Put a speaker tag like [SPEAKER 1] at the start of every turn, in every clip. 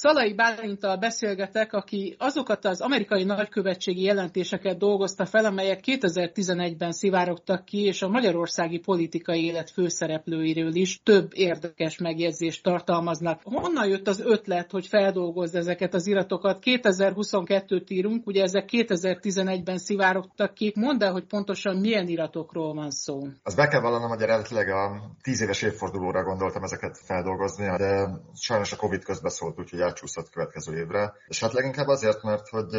[SPEAKER 1] Szalai Bálintal beszélgetek, aki azokat az amerikai nagykövetségi jelentéseket dolgozta fel, amelyek 2011-ben szivárogtak ki, és a magyarországi politikai élet főszereplőiről is több érdekes megjegyzést tartalmaznak. Honnan jött az ötlet, hogy feldolgozd ezeket az iratokat? 2022-t írunk, ugye ezek 2011-ben szivárogtak ki. Mondd el, hogy pontosan milyen iratokról van szó.
[SPEAKER 2] Az be kell vallanom, hogy eredetileg a tíz éves évfordulóra gondoltam ezeket feldolgozni, de sajnos a Covid közbeszólt, úgyhogy elcsúszott következő évre. És hát leginkább azért, mert hogy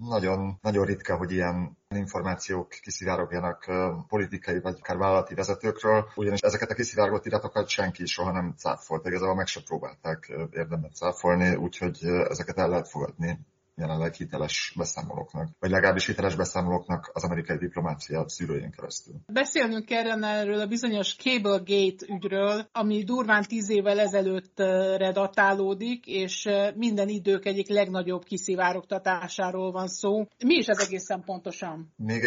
[SPEAKER 2] nagyon, nagyon ritka, hogy ilyen információk kiszivárogjanak politikai vagy akár vállalati vezetőkről, ugyanis ezeket a kiszivárgott iratokat senki soha nem cáfolt, igazából meg se próbálták érdemben cáfolni, úgyhogy ezeket el lehet fogadni jelenleg hiteles beszámolóknak, vagy legalábbis hiteles beszámolóknak az amerikai diplomácia szűrőjén keresztül.
[SPEAKER 1] Beszélnünk kellene erről a bizonyos Cablegate ügyről, ami durván tíz évvel ezelőttre datálódik, és minden idők egyik legnagyobb kiszivárogtatásáról van szó. Mi is ez egészen pontosan?
[SPEAKER 2] Még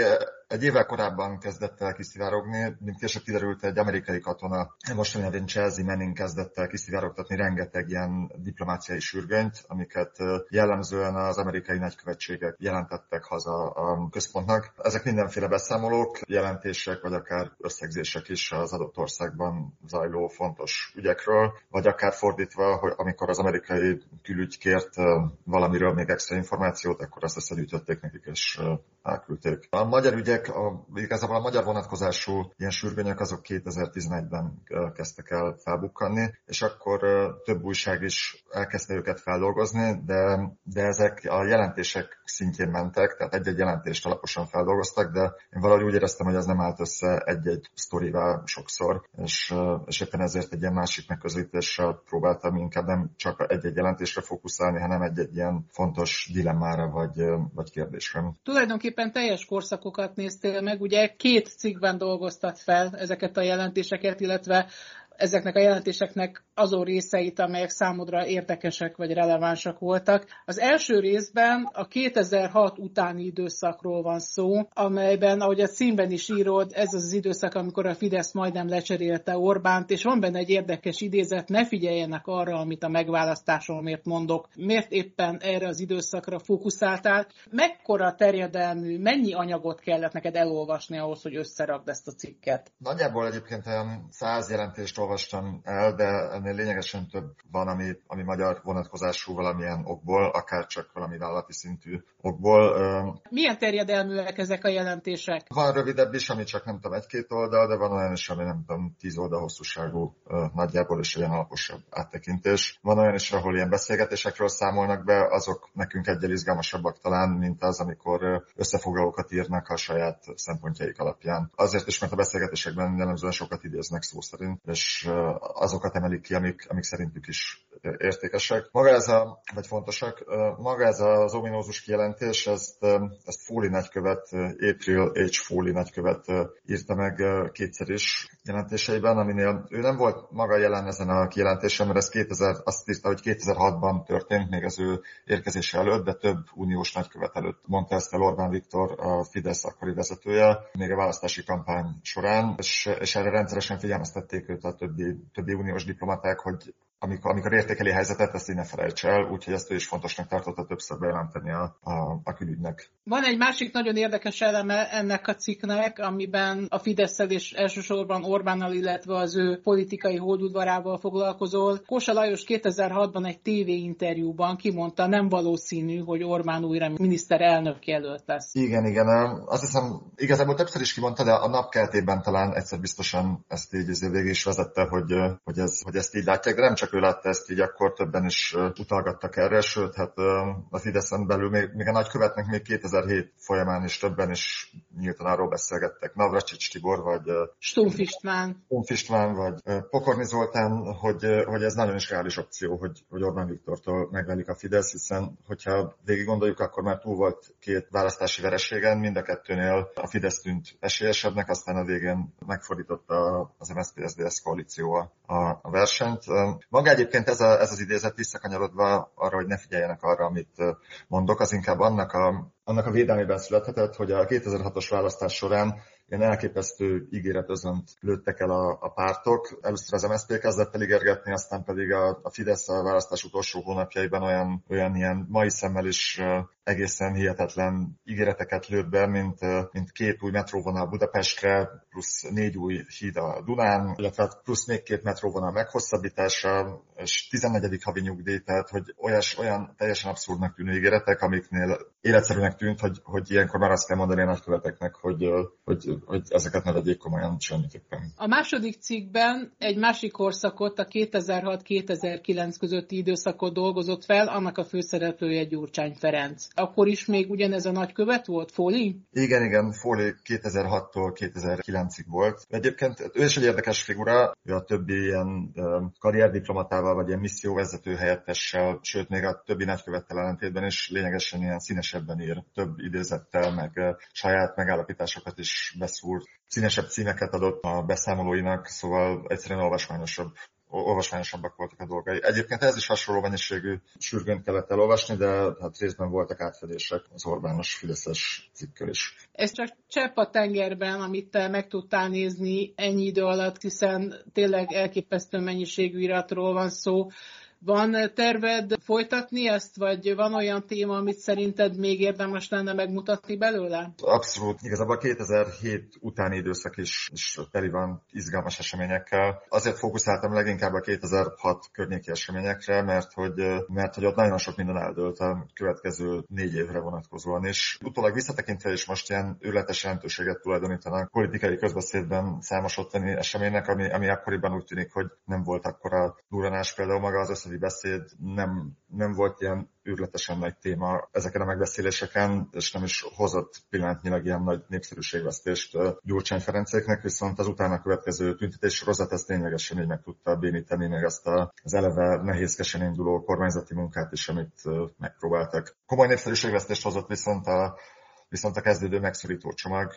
[SPEAKER 2] egy évvel korábban kezdett el kiszivárogni, mint később kiderült, egy amerikai katona, most nevén Chelsea Manning kezdett el kiszivárogtatni rengeteg ilyen diplomáciai sürgönyt, amiket jellemzően az amerikai nagykövetségek jelentettek haza a központnak. Ezek mindenféle beszámolók, jelentések, vagy akár összegzések is az adott országban zajló fontos ügyekről, vagy akár fordítva, hogy amikor az amerikai külügy kért valamiről még extra információt, akkor azt összegyűjtötték nekik és elküldték. A magyar ügyek, a, igazából a magyar vonatkozású ilyen sürgönyök, azok 2011-ben kezdtek el felbukkanni, és akkor több újság is elkezdte őket feldolgozni, de, de ezek a jelentések szintjén mentek, tehát egy-egy jelentést alaposan feldolgoztak, de én valahogy úgy éreztem, hogy ez nem állt össze egy-egy sztorival sokszor, és, és éppen ezért egy ilyen másik megközelítéssel próbáltam inkább nem csak egy-egy jelentésre fókuszálni, hanem egy-egy ilyen fontos dilemmára vagy, vagy kérdésre.
[SPEAKER 1] Tulajdonképpen teljes korszakokat néztél meg, ugye két cikkben dolgoztat fel ezeket a jelentéseket, illetve ezeknek a jelentéseknek azon részeit, amelyek számodra érdekesek vagy relevánsak voltak. Az első részben a 2006 utáni időszakról van szó, amelyben, ahogy a címben is írod, ez az, időszak, amikor a Fidesz majdnem lecserélte Orbánt, és van benne egy érdekes idézet, ne figyeljenek arra, amit a megválasztásomért mondok. Miért éppen erre az időszakra fókuszáltál? Mekkora terjedelmű, mennyi anyagot kellett neked elolvasni ahhoz, hogy összerakd ezt a cikket?
[SPEAKER 2] Nagyjából egyébként olyan száz jelentést olvastam el, de ennél lényegesen több van, ami, ami magyar vonatkozású valamilyen okból, akár csak valami vállalati szintű okból.
[SPEAKER 1] Milyen terjedelműek ezek a jelentések?
[SPEAKER 2] Van rövidebb is, ami csak nem tudom, egy-két oldal, de van olyan is, ami nem tudom, tíz oldal hosszúságú nagyjából, és ilyen alaposabb áttekintés. Van olyan is, ahol ilyen beszélgetésekről számolnak be, azok nekünk egyel izgalmasabbak talán, mint az, amikor összefoglalókat írnak a saját szempontjaik alapján. Azért is, mert a beszélgetésekben jellemzően sokat idéznek szó szerint, és azokat emelik ki, amik, amik szerintük is értékesek. Maga ez a, vagy fontosak, maga ez az ominózus kijelentés, ezt, ezt Fóli nagykövet, April H. Fóli nagykövet írta meg kétszer is jelentéseiben, aminél ő nem volt maga jelen ezen a kijelentésen, mert ez 2000, azt írta, hogy 2006-ban történt, még az ő érkezése előtt, de több uniós nagykövet előtt mondta ezt el Orbán Viktor, a Fidesz akkori vezetője, még a választási kampány során, és, és erre rendszeresen figyelmeztették őt a többi, többi uniós diplomaták, hogy amikor, amikor értékeli a helyzetet, ezt így ne felejts el, úgyhogy ezt ő is fontosnak tartotta többször bejelenteni a, a, a külügynek.
[SPEAKER 1] Van egy másik nagyon érdekes eleme ennek a cikknek, amiben a fidesz és elsősorban Orbánnal, illetve az ő politikai holdudvarával foglalkozol. Kósa Lajos 2006-ban egy TV interjúban kimondta, nem valószínű, hogy Orbán újra miniszterelnök jelölt lesz.
[SPEAKER 2] Igen, igen. Azt hiszem, igazából többször is kimondta, de a napkeltében talán egyszer biztosan ezt így végig is vezette, hogy, hogy, ez, hogy ezt így látják, de nem csak csak ő látta ezt így, akkor többen is utalgattak erre, sőt, hát a Fideszen belül még, még a nagykövetnek még 2007 folyamán is többen is nyíltan arról beszélgettek. Navracsics Tibor, vagy
[SPEAKER 1] Stumpf István.
[SPEAKER 2] Stumpf István, vagy Pokorni Zoltán, hogy, hogy ez nagyon is reális opció, hogy, hogy Orbán Viktortól megvelik a Fidesz, hiszen hogyha végig gondoljuk, akkor már túl volt két választási vereségen, mind a kettőnél a Fidesz tűnt esélyesebbnek, aztán a végén megfordította az MSZP-SZDSZ koalíció a, a versenyt. Maga egyébként ez, a, ez az idézet visszakanyarodva arra, hogy ne figyeljenek arra, amit mondok, az inkább annak a, annak a védelmében születhetett, hogy a 2006-os választás során ilyen elképesztő ígéretözönt lőttek el a, a pártok. Először az MSZP kezdett el ígérgetni, aztán pedig a, a Fidesz a választás utolsó hónapjaiban olyan, olyan ilyen mai szemmel is egészen hihetetlen ígéreteket lőtt be, mint, mint két új metróvonal Budapestre, plusz négy új híd a Dunán, illetve plusz még két metróvonal meghosszabbítása, és 14. havi nyugdíj, tehát hogy olyas, olyan teljesen abszurdnak tűnő ígéretek, amiknél életszerűnek tűnt, hogy, hogy ilyenkor már azt kell mondani a nagyköveteknek, hogy, hogy, hogy ezeket ne vegyék komolyan semmiképpen.
[SPEAKER 1] A második cikkben egy másik korszakot, a 2006-2009 közötti időszakot dolgozott fel, annak a főszereplője Gyurcsány Ferenc akkor is még ugyanez a nagykövet volt, Fóli?
[SPEAKER 2] Igen, igen, Fóli 2006-tól 2009-ig volt. Egyébként ő is egy érdekes figura, ő a többi ilyen karrierdiplomatával, vagy ilyen misszióvezető helyettessel, sőt még a többi nagykövettel ellentétben is lényegesen ilyen színesebben ír, több idézettel, meg saját megállapításokat is beszúrt színesebb címeket adott a beszámolóinak, szóval egyszerűen olvasmányosabb olvasmányosabbak voltak a dolgai. Egyébként ez is hasonló mennyiségű sürgőnt kellett elolvasni, de hát részben voltak átfedések az Orbános Fideszes cikkel is.
[SPEAKER 1] Ez csak csepp a tengerben, amit te meg tudtál nézni ennyi idő alatt, hiszen tényleg elképesztő mennyiségű iratról van szó. Van terved folytatni ezt, vagy van olyan téma, amit szerinted még érdemes lenne megmutatni belőle?
[SPEAKER 2] Abszolút. Igazából 2007 utáni időszak is, is teli van izgalmas eseményekkel. Azért fókuszáltam leginkább a 2006 környéki eseményekre, mert hogy, mert hogy ott nagyon sok minden eldőlt a következő négy évre vonatkozóan is. Utólag visszatekintve is most ilyen őletes jelentőséget tulajdonítanak politikai közbeszédben számos ottani eseménynek, ami, ami akkoriban úgy tűnik, hogy nem volt akkora duranás. Például maga az összes beszéd nem, nem volt ilyen űrletesen nagy téma ezeken a megbeszéléseken, és nem is hozott pillanatnyilag ilyen nagy népszerűségvesztést Gyurcsány Ferencéknek, viszont az utána következő tüntetés sorozat ezt ténylegesen így meg tudta béníteni, meg ezt az eleve nehézkesen induló kormányzati munkát is, amit megpróbáltak. Komoly népszerűségvesztést hozott viszont a viszont a kezdődő megszorító csomag,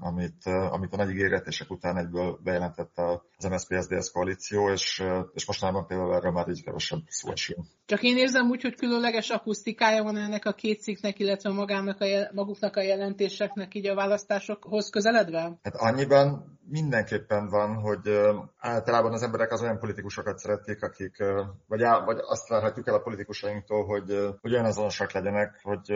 [SPEAKER 2] amit, amit a nagy ígéretések után egyből bejelentett az MSZP-SZDSZ koalíció, és, és mostanában például erről már így kevesebb szó eső.
[SPEAKER 1] Csak én érzem úgy, hogy különleges akusztikája van ennek a két cikknek, illetve magának a, maguknak a jelentéseknek így a választásokhoz közeledve?
[SPEAKER 2] Hát annyiban mindenképpen van, hogy általában az emberek az olyan politikusokat szeretik, akik, vagy, á, vagy azt várhatjuk el a politikusainktól, hogy, hogy olyan azonosak legyenek, hogy,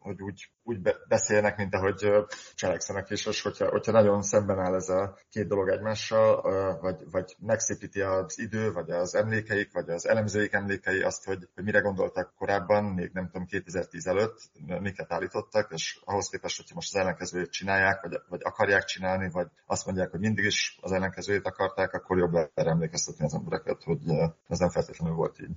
[SPEAKER 2] hogy úgy, úgy beszélnek, mint ahogy cselekszenek is, és hogyha, hogyha nagyon szemben áll ez a két dolog egymással, vagy, vagy megszépíti az idő, vagy az emlékeik, vagy az elemzőik emlékei azt, hogy, hogy mire gondoltak korábban, még nem tudom, 2010 előtt, miket állítottak, és ahhoz képest, hogyha most az ellenkezőjét csinálják, vagy, vagy akarják csinálni, vagy azt mondják, hogy mindig is az ellenkezőjét akarták, akkor jobb erre emlékeztetni az embereket, hogy ez nem feltétlenül volt így.